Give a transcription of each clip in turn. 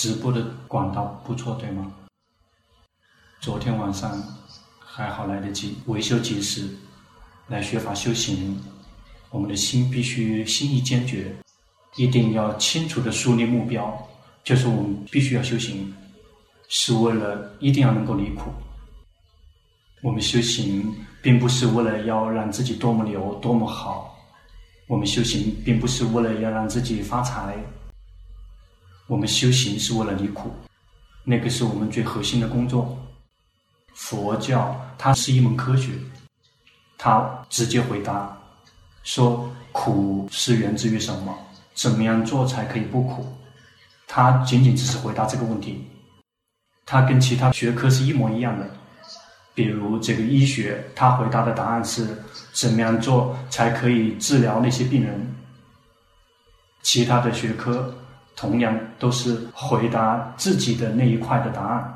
直播的管道不错，对吗？昨天晚上还好来得及，维修及时，来学法修行，我们的心必须心意坚决，一定要清楚的树立目标，就是我们必须要修行，是为了一定要能够离苦。我们修行并不是为了要让自己多么牛多么好，我们修行并不是为了要让自己发财。我们修行是为了离苦，那个是我们最核心的工作。佛教它是一门科学，它直接回答说苦是源自于什么？怎么样做才可以不苦？它仅仅只是回答这个问题，它跟其他学科是一模一样的。比如这个医学，它回答的答案是怎么样做才可以治疗那些病人？其他的学科。同样都是回答自己的那一块的答案，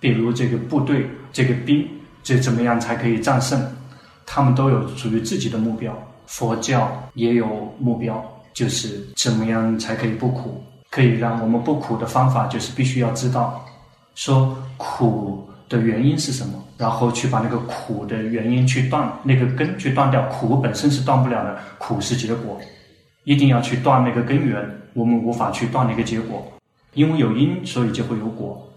比如这个部队，这个兵，这怎么样才可以战胜？他们都有属于自己的目标。佛教也有目标，就是怎么样才可以不苦？可以让我们不苦的方法，就是必须要知道，说苦的原因是什么，然后去把那个苦的原因去断，那个根去断掉。苦本身是断不了的，苦是结果。一定要去断那个根源，我们无法去断那个结果，因为有因，所以就会有果。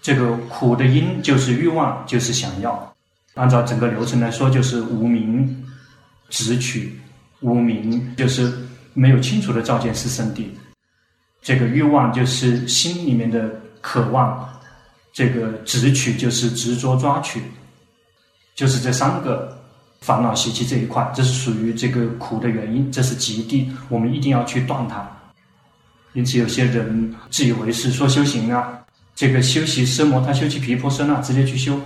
这个苦的因就是欲望，就是想要。按照整个流程来说，就是无明执取，无明就是没有清楚的照见四圣谛。这个欲望就是心里面的渴望，这个执取就是执着抓取，就是这三个。烦恼习气这一块，这是属于这个苦的原因，这是极地，我们一定要去断它。因此，有些人自以为是说修行啊，这个修习奢摩他、修习毗婆舍那，直接去修，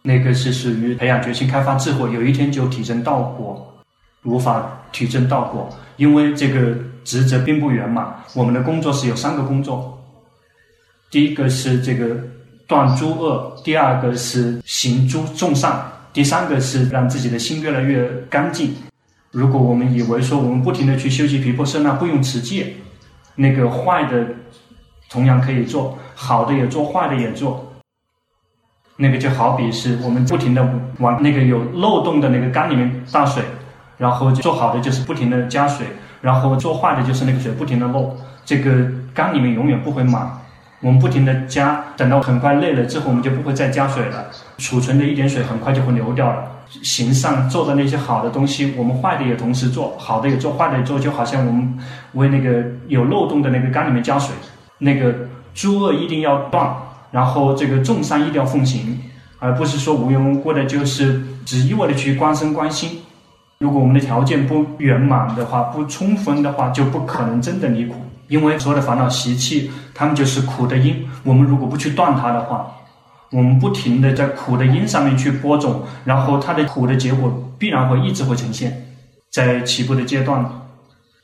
那个是属于培养决心、开发智慧，有一天就体证道果，无法体证道果，因为这个职责并不圆满。我们的工作是有三个工作，第一个是这个断诸恶，第二个是行诸众善。第三个是让自己的心越来越干净。如果我们以为说我们不停的去修习皮婆舍那，不用持戒，那个坏的同样可以做，好的也做，坏的也做。那个就好比是我们不停的往那个有漏洞的那个缸里面倒水，然后做好的就是不停的加水，然后做坏的就是那个水不停的漏，这个缸里面永远不会满。我们不停的加，等到很快累了之后，我们就不会再加水了。储存的一点水很快就会流掉了。行善做的那些好的东西，我们坏的也同时做，好的也做，坏的也做，就好像我们为那个有漏洞的那个缸里面加水。那个诸恶一定要断，然后这个众善一定要奉行，而不是说无缘无故的，就是只一味的去观身观心。如果我们的条件不圆满的话，不充分的话，就不可能真的离苦。因为所有的烦恼习气，他们就是苦的因。我们如果不去断它的话，我们不停的在苦的因上面去播种，然后它的苦的结果必然会一直会呈现。在起步的阶段，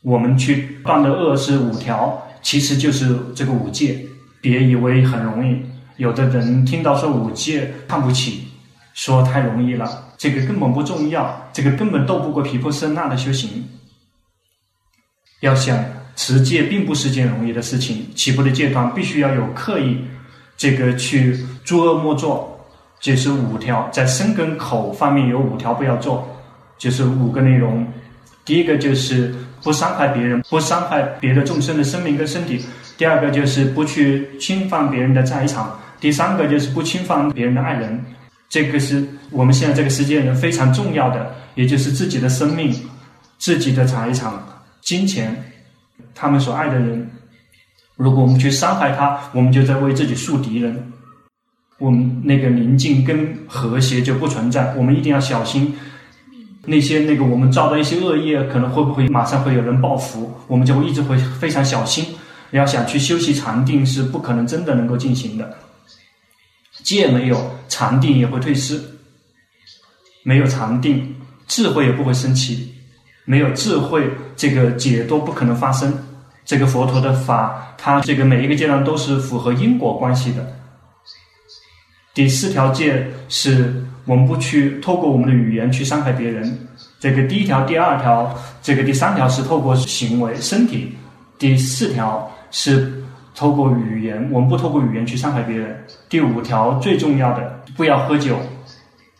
我们去断的恶是五条，其实就是这个五戒。别以为很容易，有的人听到说五戒看不起，说太容易了，这个根本不重要，这个根本斗不过毗婆舍那的修行。要想。持戒并不是件容易的事情，起步的阶段必须要有刻意，这个去诸恶莫作，就是五条，在身跟口方面有五条不要做，就是五个内容。第一个就是不伤害别人，不伤害别的众生的生命跟身体；第二个就是不去侵犯别人的财产；第三个就是不侵犯别人的爱人。这个是我们现在这个世界人非常重要的，也就是自己的生命、自己的财产、金钱。他们所爱的人，如果我们去伤害他，我们就在为自己树敌人。我们那个宁静跟和谐就不存在。我们一定要小心那些那个我们造的一些恶业，可能会不会马上会有人报复？我们就会一直会非常小心。要想去修习禅定，是不可能真的能够进行的。戒没有，禅定也会退失；没有禅定，智慧也不会升起。没有智慧，这个解脱不可能发生。这个佛陀的法，它这个每一个阶段都是符合因果关系的。第四条戒是我们不去透过我们的语言去伤害别人。这个第一条、第二条，这个第三条是透过行为、身体第四条是透过语言，我们不透过语言去伤害别人。第五条最重要的，不要喝酒，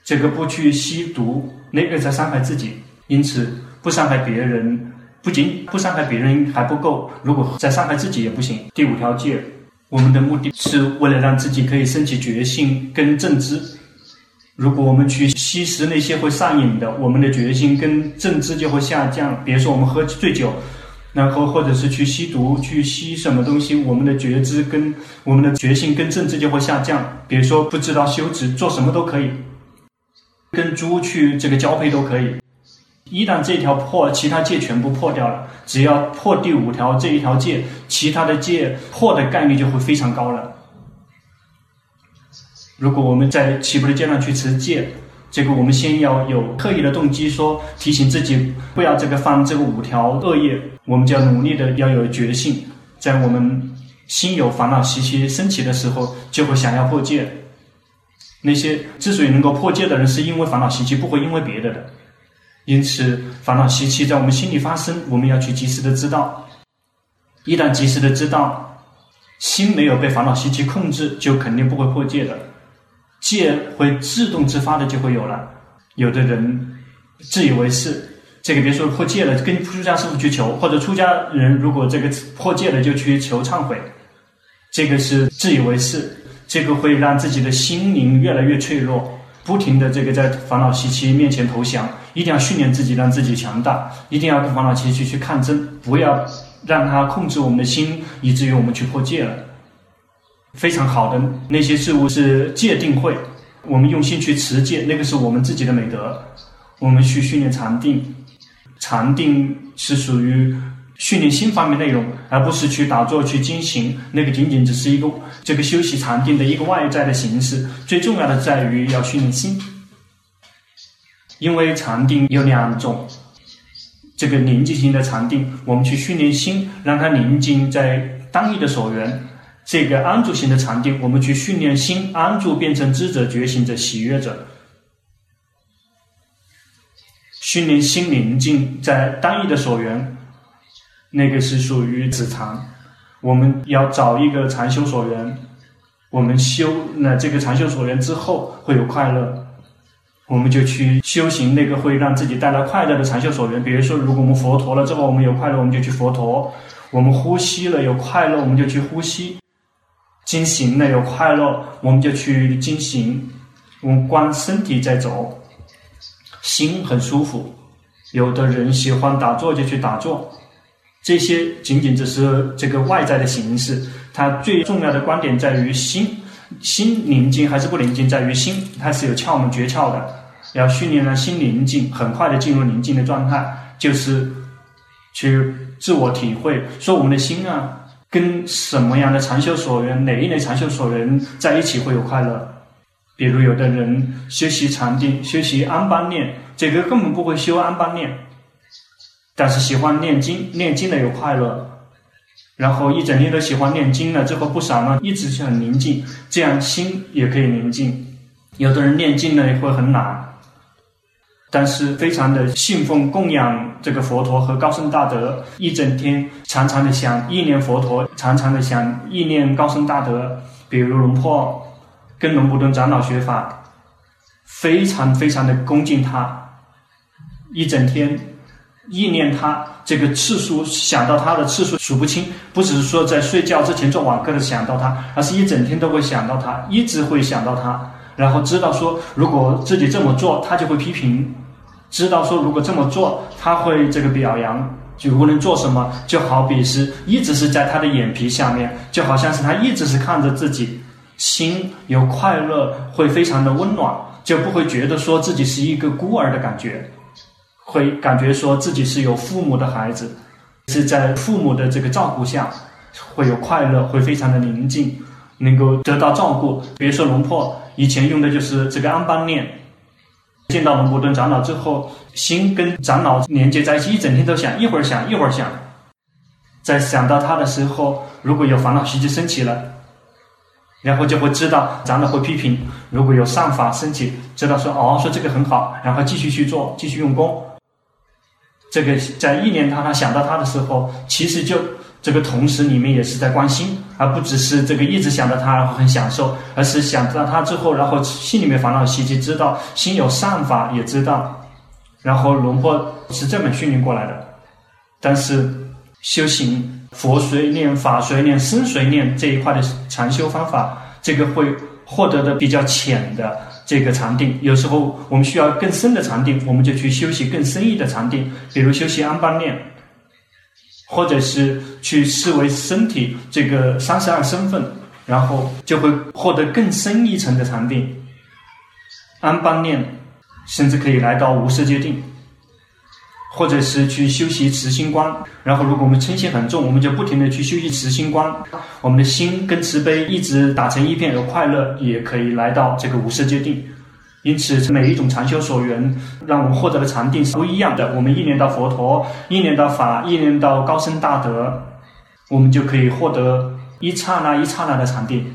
这个不去吸毒，那个在伤害自己。因此，不伤害别人，不仅不伤害别人还不够，如果再伤害自己也不行。第五条戒，我们的目的是为了让自己可以升起觉性跟正知。如果我们去吸食那些会上瘾的，我们的觉性跟正知就会下降。比如说，我们喝醉酒，然后或者是去吸毒，去吸什么东西，我们的觉知跟我们的觉性跟正知就会下降。比如说，不知道羞耻，做什么都可以，跟猪去这个交配都可以。一旦这条破，其他戒全部破掉了。只要破第五条这一条戒，其他的戒破的概率就会非常高了。如果我们在起步的阶段去持戒，这个我们先要有刻意的动机说，说提醒自己不要这个犯这个五条恶业，我们就要努力的要有决心，在我们心有烦恼习气升起的时候，就会想要破戒。那些之所以能够破戒的人，是因为烦恼习气，不会因为别的的。因此，烦恼习气在我们心里发生，我们要去及时的知道。一旦及时的知道，心没有被烦恼习气控制，就肯定不会破戒的。戒会自动自发的就会有了。有的人自以为是，这个别说破戒了，跟出家师父去求，或者出家人如果这个破戒了就去求忏悔，这个是自以为是，这个会让自己的心灵越来越脆弱。不停的这个在烦恼习气面前投降，一定要训练自己，让自己强大，一定要跟烦恼习气去抗争，不要让它控制我们的心，以至于我们去破戒了。非常好的那些事物是戒定慧，我们用心去持戒，那个是我们自己的美德。我们去训练禅定，禅定是属于。训练心方面内容，而不是去打坐去进行，那个仅仅只是一个这个休息禅定的一个外在的形式。最重要的在于要训练心，因为禅定有两种，这个宁静型的禅定，我们去训练心，让它宁静在单一的所缘；这个安住型的禅定，我们去训练心安住变成知者、觉醒者、喜悦者。训练心宁静在单一的所缘。那个是属于止禅，我们要找一个禅修所缘，我们修了这个禅修所缘之后会有快乐，我们就去修行那个会让自己带来快乐的禅修所缘。比如说，如果我们佛陀了之后我们有快乐，我们就去佛陀；我们呼吸了有快乐，我们就去呼吸；经行了有快乐，我们就去经行。我们光身体在走，心很舒服。有的人喜欢打坐，就去打坐。这些仅仅只是这个外在的形式，它最重要的观点在于心，心宁静还是不宁静，在于心，它是有窍门诀窍的。要训练让心宁静，很快的进入宁静的状态，就是去自我体会，说我们的心啊，跟什么样的禅修所缘，哪一类禅修所缘在一起会有快乐。比如有的人修习禅定，修习安般念，这个根本不会修安般念。但是喜欢念经，念经的有快乐，然后一整天都喜欢念经了，之后不少呢，一直是很宁静，这样心也可以宁静。有的人念经呢也会很懒，但是非常的信奉供养这个佛陀和高僧大德，一整天常常的想意念佛陀，常常的想意念高僧大德，比如龙破跟龙普顿长老学法，非常非常的恭敬他，一整天。意念他这个次数，想到他的次数数不清，不只是说在睡觉之前做网课的想到他，而是一整天都会想到他，一直会想到他，然后知道说如果自己这么做，他就会批评；知道说如果这么做，他会这个表扬，就无论做什么，就好比是一直是在他的眼皮下面，就好像是他一直是看着自己，心有快乐，会非常的温暖，就不会觉得说自己是一个孤儿的感觉。会感觉说自己是有父母的孩子，是在父母的这个照顾下，会有快乐，会非常的宁静，能够得到照顾。比如说龙婆以前用的就是这个安般念，见到龙普顿长老之后，心跟长老连接在一起，一整天都想，一会儿想，一会儿想，在想到他的时候，如果有烦恼习气升起了，然后就会知道长老会批评；如果有善法升起，知道说哦，说这个很好，然后继续去做，继续用功。这个在意念他，他想到他的时候，其实就这个同时里面也是在关心，而不只是这个一直想到他，然后很享受，而是想到他之后，然后心里面烦恼习气知道，心有善法也知道，然后龙婆是这么训练过来的。但是修行佛随念、法随念、僧随念这一块的禅修方法，这个会获得的比较浅的。这个禅定，有时候我们需要更深的禅定，我们就去修习更深意的禅定，比如修习安般念，或者是去视为身体这个三十二身份，然后就会获得更深一层的禅定。安般念甚至可以来到无色界定。或者是去修习慈心观，然后如果我们嗔心很重，我们就不停地去修习慈心观，我们的心跟慈悲一直打成一片，有快乐，也可以来到这个无色界定。因此，每一种禅修所缘，让我们获得的禅定是不一样的。我们意念到佛陀，意念到法，意念到高僧大德，我们就可以获得一刹那一刹那的禅定，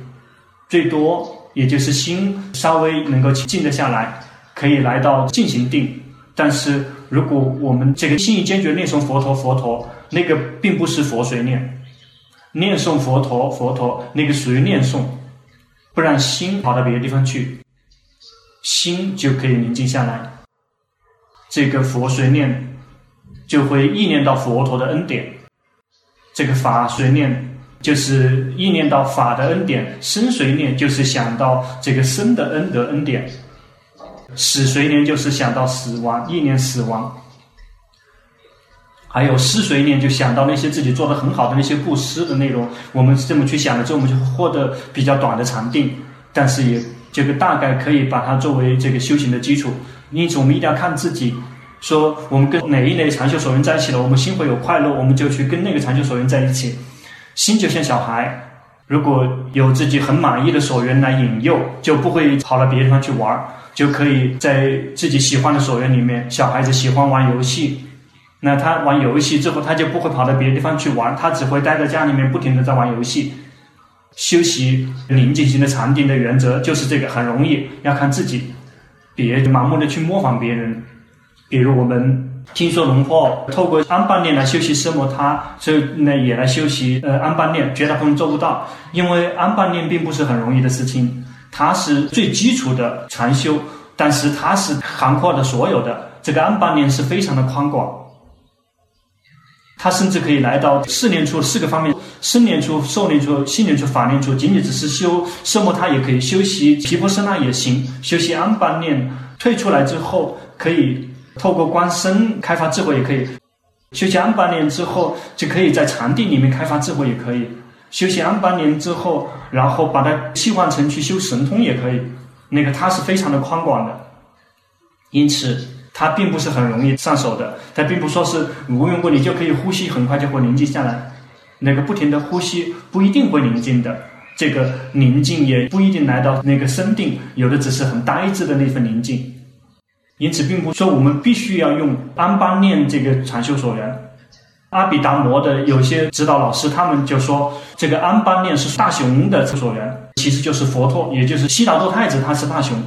最多也就是心稍微能够静得下来，可以来到静行定。但是，如果我们这个心意坚决念诵佛陀佛陀，那个并不是佛随念，念诵佛陀佛陀那个属于念诵，不让心跑到别的地方去，心就可以宁静下来。这个佛随念就会意念到佛陀的恩典，这个法随念就是意念到法的恩典，身随念就是想到这个僧的恩德恩典。死随念就是想到死亡，意念死亡；还有施随念就想到那些自己做的很好的那些布施的内容。我们这么去想了之后，我们就获得比较短的禅定，但是也这个大概可以把它作为这个修行的基础。因此，我们一定要看自己，说我们跟哪一类禅修所缘在一起了，我们心会有快乐，我们就去跟那个禅修所缘在一起。心就像小孩，如果有自己很满意的所缘来引诱，就不会跑到别的地方去玩。就可以在自己喜欢的所缘里面，小孩子喜欢玩游戏，那他玩游戏之后，他就不会跑到别的地方去玩，他只会待在家里面，不停的在玩游戏。修习宁静心的禅定的原则就是这个，很容易，要看自己，别盲目的去模仿别人。比如我们听说龙婆透过安般念来修习奢摩他，所以呢也来修习呃安般念，绝大部分做不到，因为安般念并不是很容易的事情。它是最基础的禅修，但是它是涵盖的所有的。这个安般念是非常的宽广，它甚至可以来到四念处四个方面：生念处、受念处、心念处、法念处。仅仅只是修奢摩他也可以，修习毗婆舍那也行。修习安般念退出来之后，可以透过观身开发智慧，也可以修习安般年之后，就可以在禅定里面开发智慧，也可以。修习安般年之后，然后把它替换成去修神通也可以。那个它是非常的宽广的，因此它并不是很容易上手的。它并不说是无缘故你就可以呼吸很快就会宁静下来。那个不停的呼吸不一定会宁静的，这个宁静也不一定来到那个深定，有的只是很呆滞的那份宁静。因此，并不说我们必须要用安般念这个禅修所缘。阿毗达摩的有些指导老师，他们就说，这个安般念是大雄的所缘，其实就是佛陀，也就是悉达多太子，他是大雄，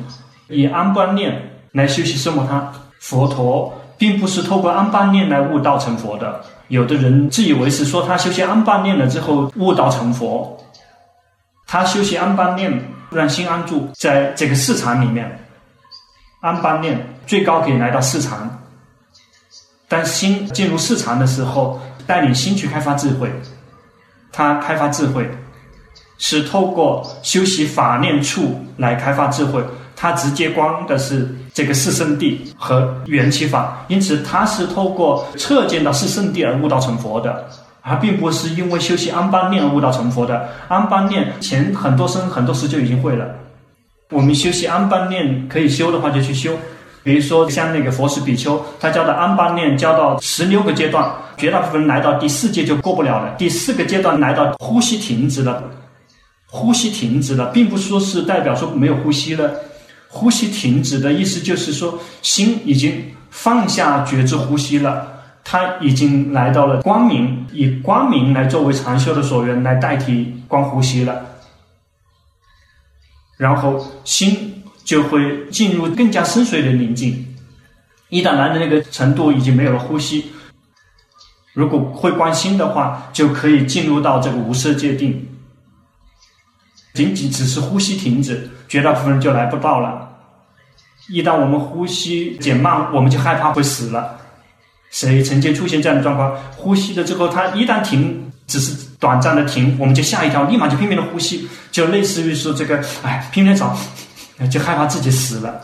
以安般念来修习奢摩他。佛陀并不是透过安般念来悟道成佛的，有的人自以为是说他修习安般念了之后悟道成佛，他修习安般念让心安住在这个四禅里面，安般念最高可以来到四禅。当心进入四禅的时候，带领心去开发智慧。他开发智慧是透过修习法念处来开发智慧。他直接观的是这个四圣谛和缘起法，因此他是透过彻见到四圣谛而悟道成佛的，而并不是因为修习安般念而悟道成佛的。安般念前很多生很多世就已经会了。我们修习安般念可以修的话，就去修。比如说，像那个佛氏比丘，他教的安般念教到十六个阶段，绝大部分来到第四阶就过不了了。第四个阶段来到呼吸停止了，呼吸停止了，并不是说是代表说没有呼吸了。呼吸停止的意思就是说，心已经放下觉知呼吸了，他已经来到了光明，以光明来作为禅修的所缘来代替光呼吸了，然后心。就会进入更加深邃的宁静。一旦来到那个程度，已经没有了呼吸，如果会观心的话，就可以进入到这个无色界定。仅仅只是呼吸停止，绝大部分人就来不到了。一旦我们呼吸减慢，我们就害怕会死了。谁曾经出现这样的状况？呼吸了之后，他一旦停，只是短暂的停，我们就吓一跳，立马就拼命的呼吸，就类似于说这个，哎，拼命找，就害怕自己死了。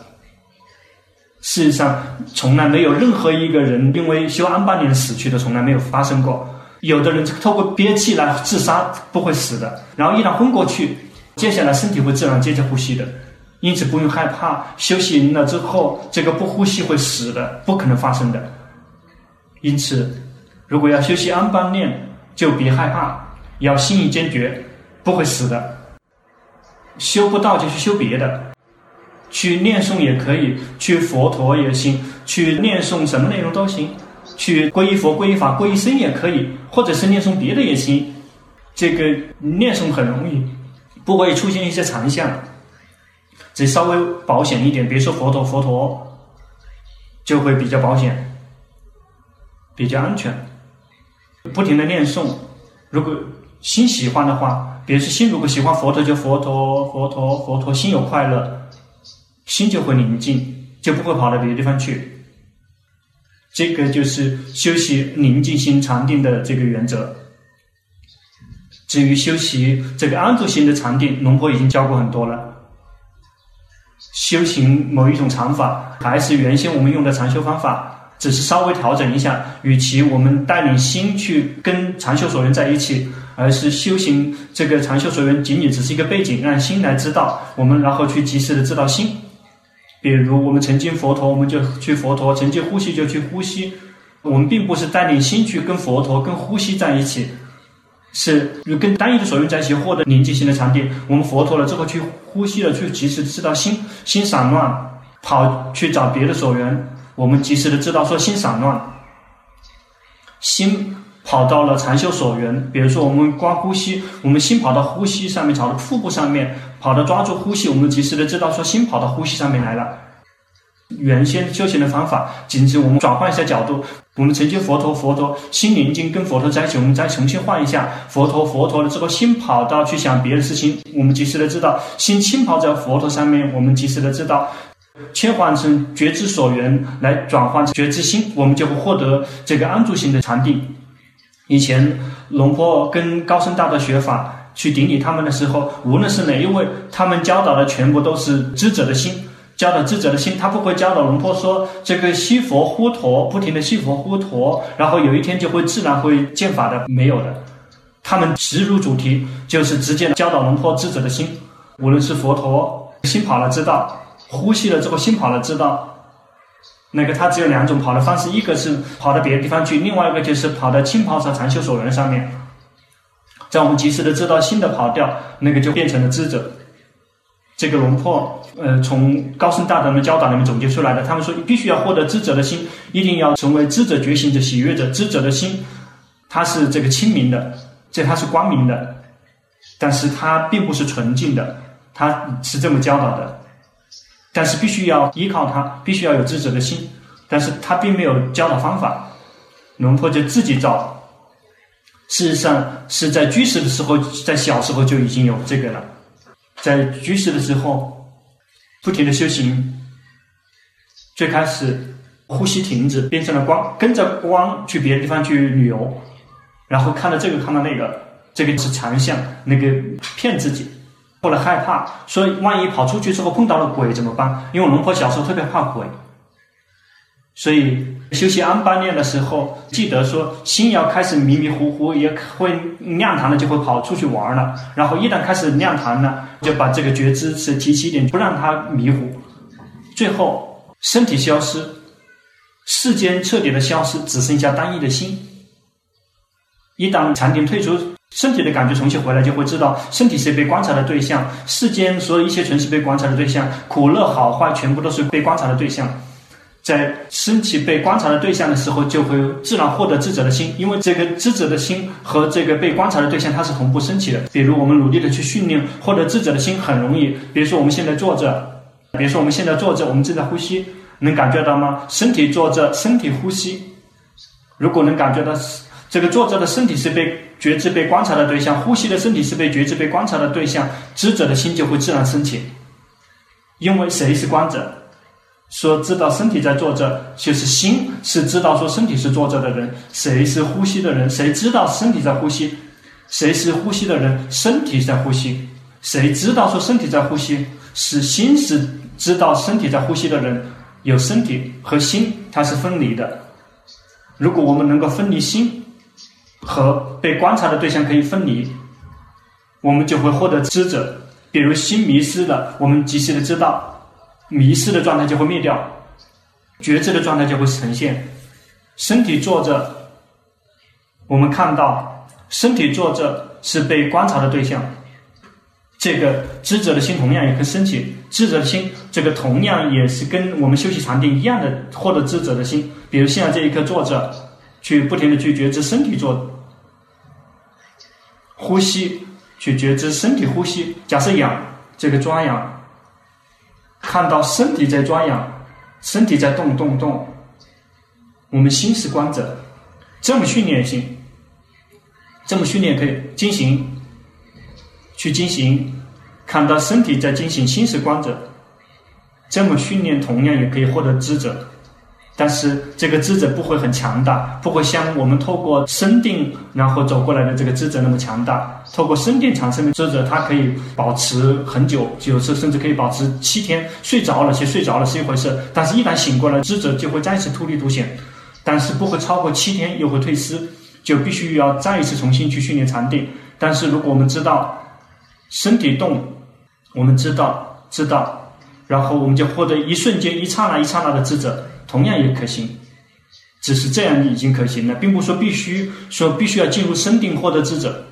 事实上，从来没有任何一个人因为修安般念死去的，从来没有发生过。有的人透过憋气来自杀，不会死的。然后一旦昏过去，接下来身体会自然接着呼吸的。因此不用害怕，修行了之后，这个不呼吸会死的，不可能发生的。因此，如果要休息安般念，就别害怕，要心意坚决，不会死的。修不到就去修别的。去念诵也可以，去佛陀也行，去念诵什么内容都行，去皈依佛、皈依法、皈依僧也可以，或者是念诵别的也行。这个念诵很容易，不会出现一些残像，只稍微保险一点。比如说佛陀，佛陀就会比较保险，比较安全。不停的念诵，如果心喜欢的话，比如说心如果喜欢佛陀，就佛陀、佛陀、佛陀，心有快乐。心就会宁静，就不会跑到别的地方去。这个就是修习宁静心禅定的这个原则。至于修习这个安住心的禅定，龙婆已经教过很多了。修行某一种禅法，还是原先我们用的禅修方法，只是稍微调整一下。与其我们带领心去跟禅修所人在一起，而是修行这个禅修所缘仅仅只是一个背景，让心来知道我们，然后去及时的知道心。比如我们曾经佛陀，我们就去佛陀；曾经呼吸就去呼吸。我们并不是带领心去跟佛陀、跟呼吸在一起，是跟单一的所缘在一起获得宁静心的禅定。我们佛陀了之后去呼吸了，去及时知道心心散乱，跑去找别的所缘。我们及时的知道说心散乱，心。跑到了禅修所缘，比如说我们观呼吸，我们心跑到呼吸上面，跑到腹部上面，跑到抓住呼吸，我们及时的知道说心跑到呼吸上面来了。原先修行的方法，仅仅我们转换一下角度，我们曾经佛陀佛陀心宁静跟佛陀在一起，我们再重新换一下佛陀佛陀了之后，心跑到去想别的事情，我们及时的知道心轻跑在佛陀上面，我们及时的知道切换成觉知所缘来转换觉知心，我们就会获得这个安住心的禅定。以前龙婆跟高僧大德学法去顶礼他们的时候，无论是哪一位，他们教导的全部都是知者的心，教导知者的心。他不会教导龙婆说这个悉佛呼陀，不停的悉佛呼陀，然后有一天就会自然会见法的，没有的。他们直入主题，就是直接教导龙婆知者的心。无论是佛陀心跑了知道，呼吸了之后心跑了知道。那个他只有两种跑的方式，一个是跑到别的地方去，另外一个就是跑到轻跑上禅修所缘上面。在我们及时的知道新的跑掉，那个就变成了智者。这个龙婆，呃，从高僧大德们教导里面总结出来的，他们说必须要获得智者的心，一定要成为智者觉醒者喜悦者。智者的心，它是这个清明的，这它是光明的，但是它并不是纯净的，他是这么教导的。但是必须要依靠他，必须要有知者的心，但是他并没有教导方法，龙婆就自己找。事实上是在居士的时候，在小时候就已经有这个了，在居士的时候，不停的修行，最开始呼吸停止，变成了光，跟着光去别的地方去旅游，然后看到这个看到那个，这个是长相，那个骗自己。后来害怕，所以万一跑出去之后碰到了鬼怎么办？因为龙婆小时候特别怕鬼，所以修习安般念的时候，记得说心要开始迷迷糊糊，也会亮堂了，就会跑出去玩了。然后一旦开始亮堂了，就把这个觉知是提起一点，不让它迷糊。最后身体消失，世间彻底的消失，只剩下单一的心。一旦禅定退出。身体的感觉重新回来，就会知道身体是被观察的对象，世间所有一切全是被观察的对象，苦乐好坏全部都是被观察的对象。在身体被观察的对象的时候，就会自然获得智者的心，因为这个智者的心和这个被观察的对象它是同步升起的。比如我们努力的去训练，获得智者的心很容易。比如说我们现在坐着，比如说我们现在坐着，我们正在呼吸，能感觉到吗？身体坐着，身体呼吸。如果能感觉到。这个坐着的身体是被觉知、被观察的对象，呼吸的身体是被觉知、被观察的对象，知者的心就会自然升起。因为谁是观者？说知道身体在坐着，就是心是知道说身体是坐着的人。谁是呼吸的人？谁知道身体在呼吸？谁是呼吸的人？身体在呼吸。谁知道说身体在呼吸？是心是知道身体在呼吸的人。有身体和心，它是分离的。如果我们能够分离心和被观察的对象可以分离，我们就会获得知者。比如心迷失了，我们及时的知道，迷失的状态就会灭掉，觉知的状态就会呈现。身体坐着，我们看到身体坐着是被观察的对象，这个知者的心同样也可以升起。知者的心，这个同样也是跟我们休息禅定一样的，获得知者的心。比如现在这一刻坐着，去不停的去觉知身体做，呼吸。去觉知身体呼吸，假设痒，这个抓痒，看到身体在抓痒，身体在动动动，我们心是观者，这么训练也行，这么训练可以进行，去进行，看到身体在进行，心是观者，这么训练同样也可以获得知者。但是这个智者不会很强大，不会像我们透过身定然后走过来的这个智者那么强大。透过身定产生的智者，它可以保持很久，有时甚至可以保持七天。睡着了，其实睡着了是一回事，但是一旦醒过来，智者就会再次突立凸显，但是不会超过七天又会退失，就必须要再一次重新去训练禅定。但是如果我们知道身体动，我们知道知道，然后我们就获得一瞬间、一刹那、一刹那的智者。同样也可行，只是这样已经可行了，并不说必须说必须要进入深定获得智者。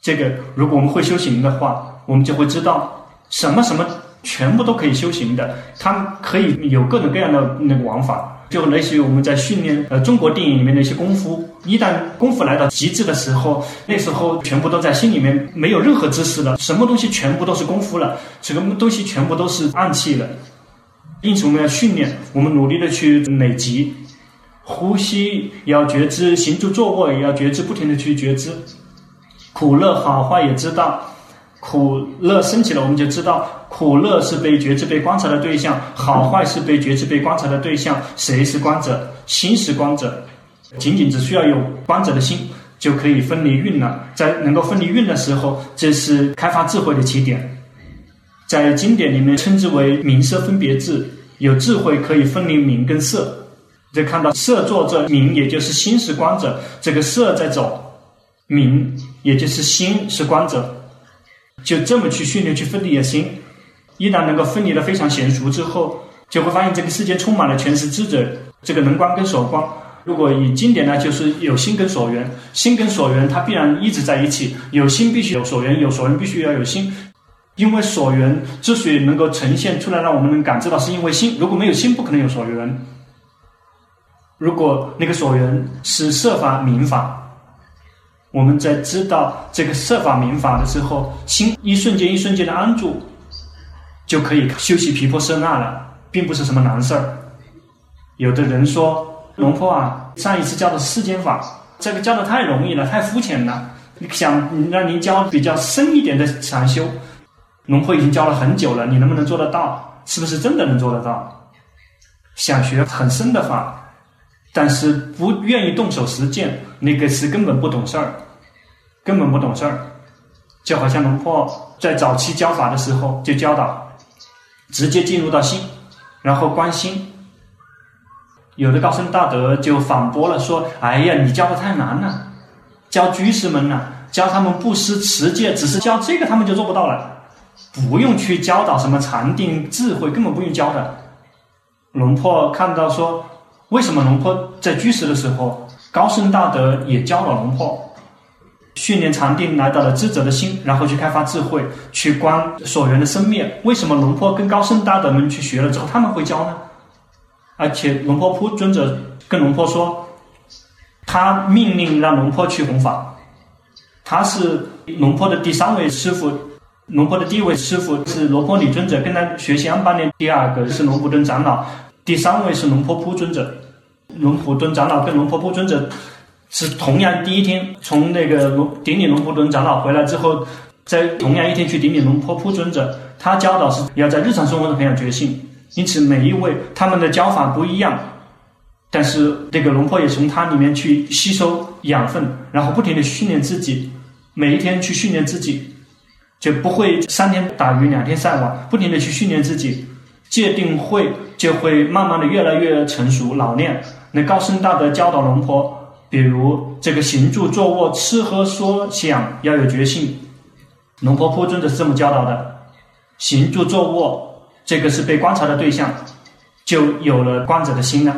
这个如果我们会修行的话，我们就会知道什么什么全部都可以修行的，它可以有各种各样的那个玩法，就类似于我们在训练呃中国电影里面那些功夫，一旦功夫来到极致的时候，那时候全部都在心里面，没有任何知识了，什么东西全部都是功夫了，什么东西全部都是暗器了。因此，我们要训练，我们努力的去累积呼吸也，要觉知；行住坐卧也要觉知，不停的去觉知。苦乐好坏也知道，苦乐升起了，我们就知道苦乐是被觉知、被观察的对象；好坏是被觉知、被观察的对象。谁是观者？心是观者。仅仅只需要有观者的心，就可以分离运了。在能够分离运的时候，这是开发智慧的起点。在经典里面称之为名色分别智，有智慧可以分离名跟色。就看到色作者，名也就是心是观者，这个色在走，名也就是心是观者，就这么去训练去分离的心。一旦能够分离的非常娴熟之后，就会发现这个世界充满了全是知者，这个能观跟所观。如果以经典呢，就是有心跟所缘，心跟所缘它必然一直在一起，有心必须有所缘，有所缘必须要有心。因为所缘之所以能够呈现出来，让我们能感知到，是因为心。如果没有心，不可能有所缘。如果那个所缘是色法名法，我们在知道这个色法名法的时候，心一瞬间一瞬间的安住，就可以修习毗婆舍那了，并不是什么难事儿。有的人说，龙婆啊，上一次教的世间法，这个教的太容易了，太肤浅了。想让您教比较深一点的禅修。龙婆已经教了很久了，你能不能做得到？是不是真的能做得到？想学很深的法，但是不愿意动手实践，那个是根本不懂事儿，根本不懂事儿。就好像龙婆在早期教法的时候就教导，直接进入到心，然后观心。有的高僧大德就反驳了，说：“哎呀，你教的太难了，教居士们呢，教他们布施持戒，只是教这个他们就做不到了。”不用去教导什么禅定智慧，根本不用教的。龙婆看到说，为什么龙婆在居士的时候，高僧大德也教了龙婆训练禅定，来到了智者的心，然后去开发智慧，去观所缘的生灭。为什么龙婆跟高僧大德们去学了之后，他们会教呢？而且龙婆铺尊者跟龙婆说，他命令让龙婆去弘法，他是龙婆的第三位师傅。龙婆的第一位师傅是罗婆里尊者，跟他学习安八年。第二个是龙普顿长老，第三位是龙婆铺尊者。龙普顿长老跟龙婆铺尊者是同样第一天从那个龙顶礼龙婆敦长老回来之后，在同样一天去顶礼龙婆铺尊者，他教导是要在日常生活中培养觉性，因此每一位他们的教法不一样，但是这个龙婆也从他里面去吸收养分，然后不停地训练自己，每一天去训练自己，就不会三天打鱼两天晒网，不停地去训练自己，界定会就会慢慢的越来越成熟老练。那高僧大德教导龙婆。比如这个行住坐卧吃喝说想要有觉性，龙婆铺尊者是这么教导的。行住坐卧，这个是被观察的对象，就有了观者的心了。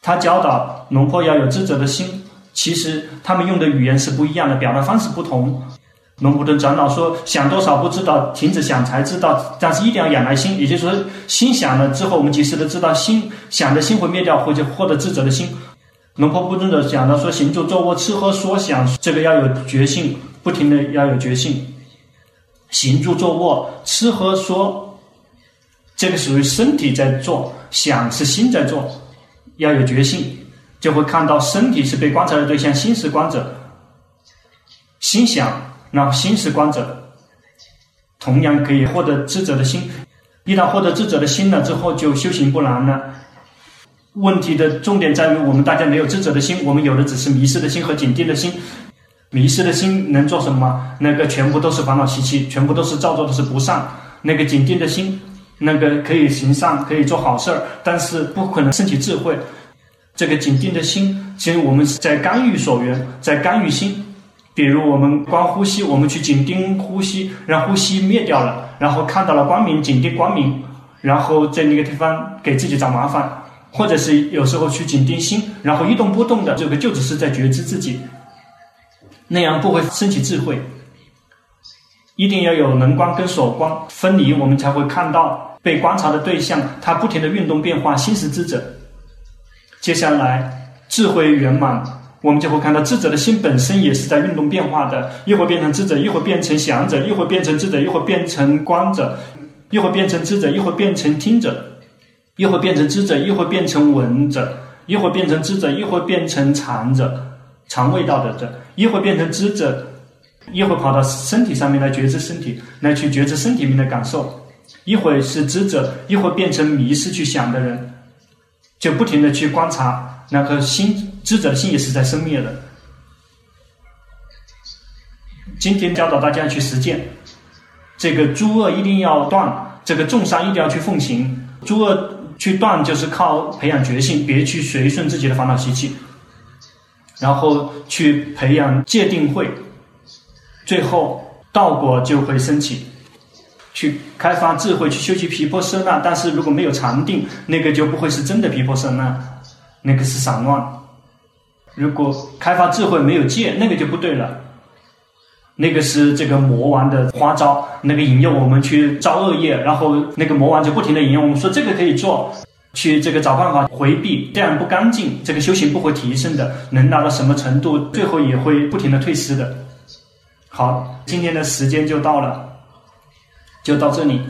他教导龙婆要有知者的心，其实他们用的语言是不一样的，表达方式不同。龙婆的长老说：想多少不知道，停止想才知道，但是一定要养来心，也就是说，心想了之后，我们及时的知道心想的心会灭掉，或者获得智者的心。龙婆不尊者讲到说，行住坐卧吃喝说想，这个要有觉性，不停的要有觉性。行住坐卧吃喝说，这个属于身体在做，想是心在做，要有觉性，就会看到身体是被观察的对象，心是观者。心想，那心是观者，同样可以获得智者的心。一旦获得智者的心了之后，就修行不难了。问题的重点在于，我们大家没有智者的心，我们有的只是迷失的心和紧定的心。迷失的心能做什么？那个全部都是烦恼习气，全部都是造作的是不善。那个紧定的心，那个可以行善，可以做好事儿，但是不可能升起智慧。这个紧定的心，其实我们是在干预所缘，在干预心。比如我们观呼吸，我们去紧盯呼吸，让呼吸灭掉了，然后看到了光明，紧盯光明，然后在那个地方给自己找麻烦。或者是有时候去紧盯心，然后一动不动的，这个就只是在觉知自己，那样不会升起智慧。一定要有能观跟所观分离，我们才会看到被观察的对象，它不停的运动变化，心是知者。接下来智慧圆满，我们就会看到智者的心本身也是在运动变化的，一会变成智者，一会变成想者，一会变成智者，一会变成观者，一会变成智者，一会变成听者。一会变成知者，一会变成闻者；一会变成知者，一会变成尝者，尝味道的者；一会变成知者，一会跑到身体上面来觉知身体，来去觉知身体里面的感受；一会是知者，一会变成迷失去想的人，就不停的去观察那颗心，智者心也是在生灭的。今天教导大家去实践，这个诸恶一定要断，这个众善一定要去奉行，诸恶。去断就是靠培养觉性，别去随顺自己的烦恼习气，然后去培养戒定慧，最后道果就会升起。去开发智慧，去修习毗婆舍那，但是如果没有禅定，那个就不会是真的毗婆舍那，那个是散乱。如果开发智慧没有戒，那个就不对了，那个是这个魔王的花招。那个引诱我们去造恶业，然后那个魔王就不停地引诱我们说这个可以做，去这个找办法回避，这样不干净，这个修行不会提升的，能达到什么程度，最后也会不停地退失的。好，今天的时间就到了，就到这里。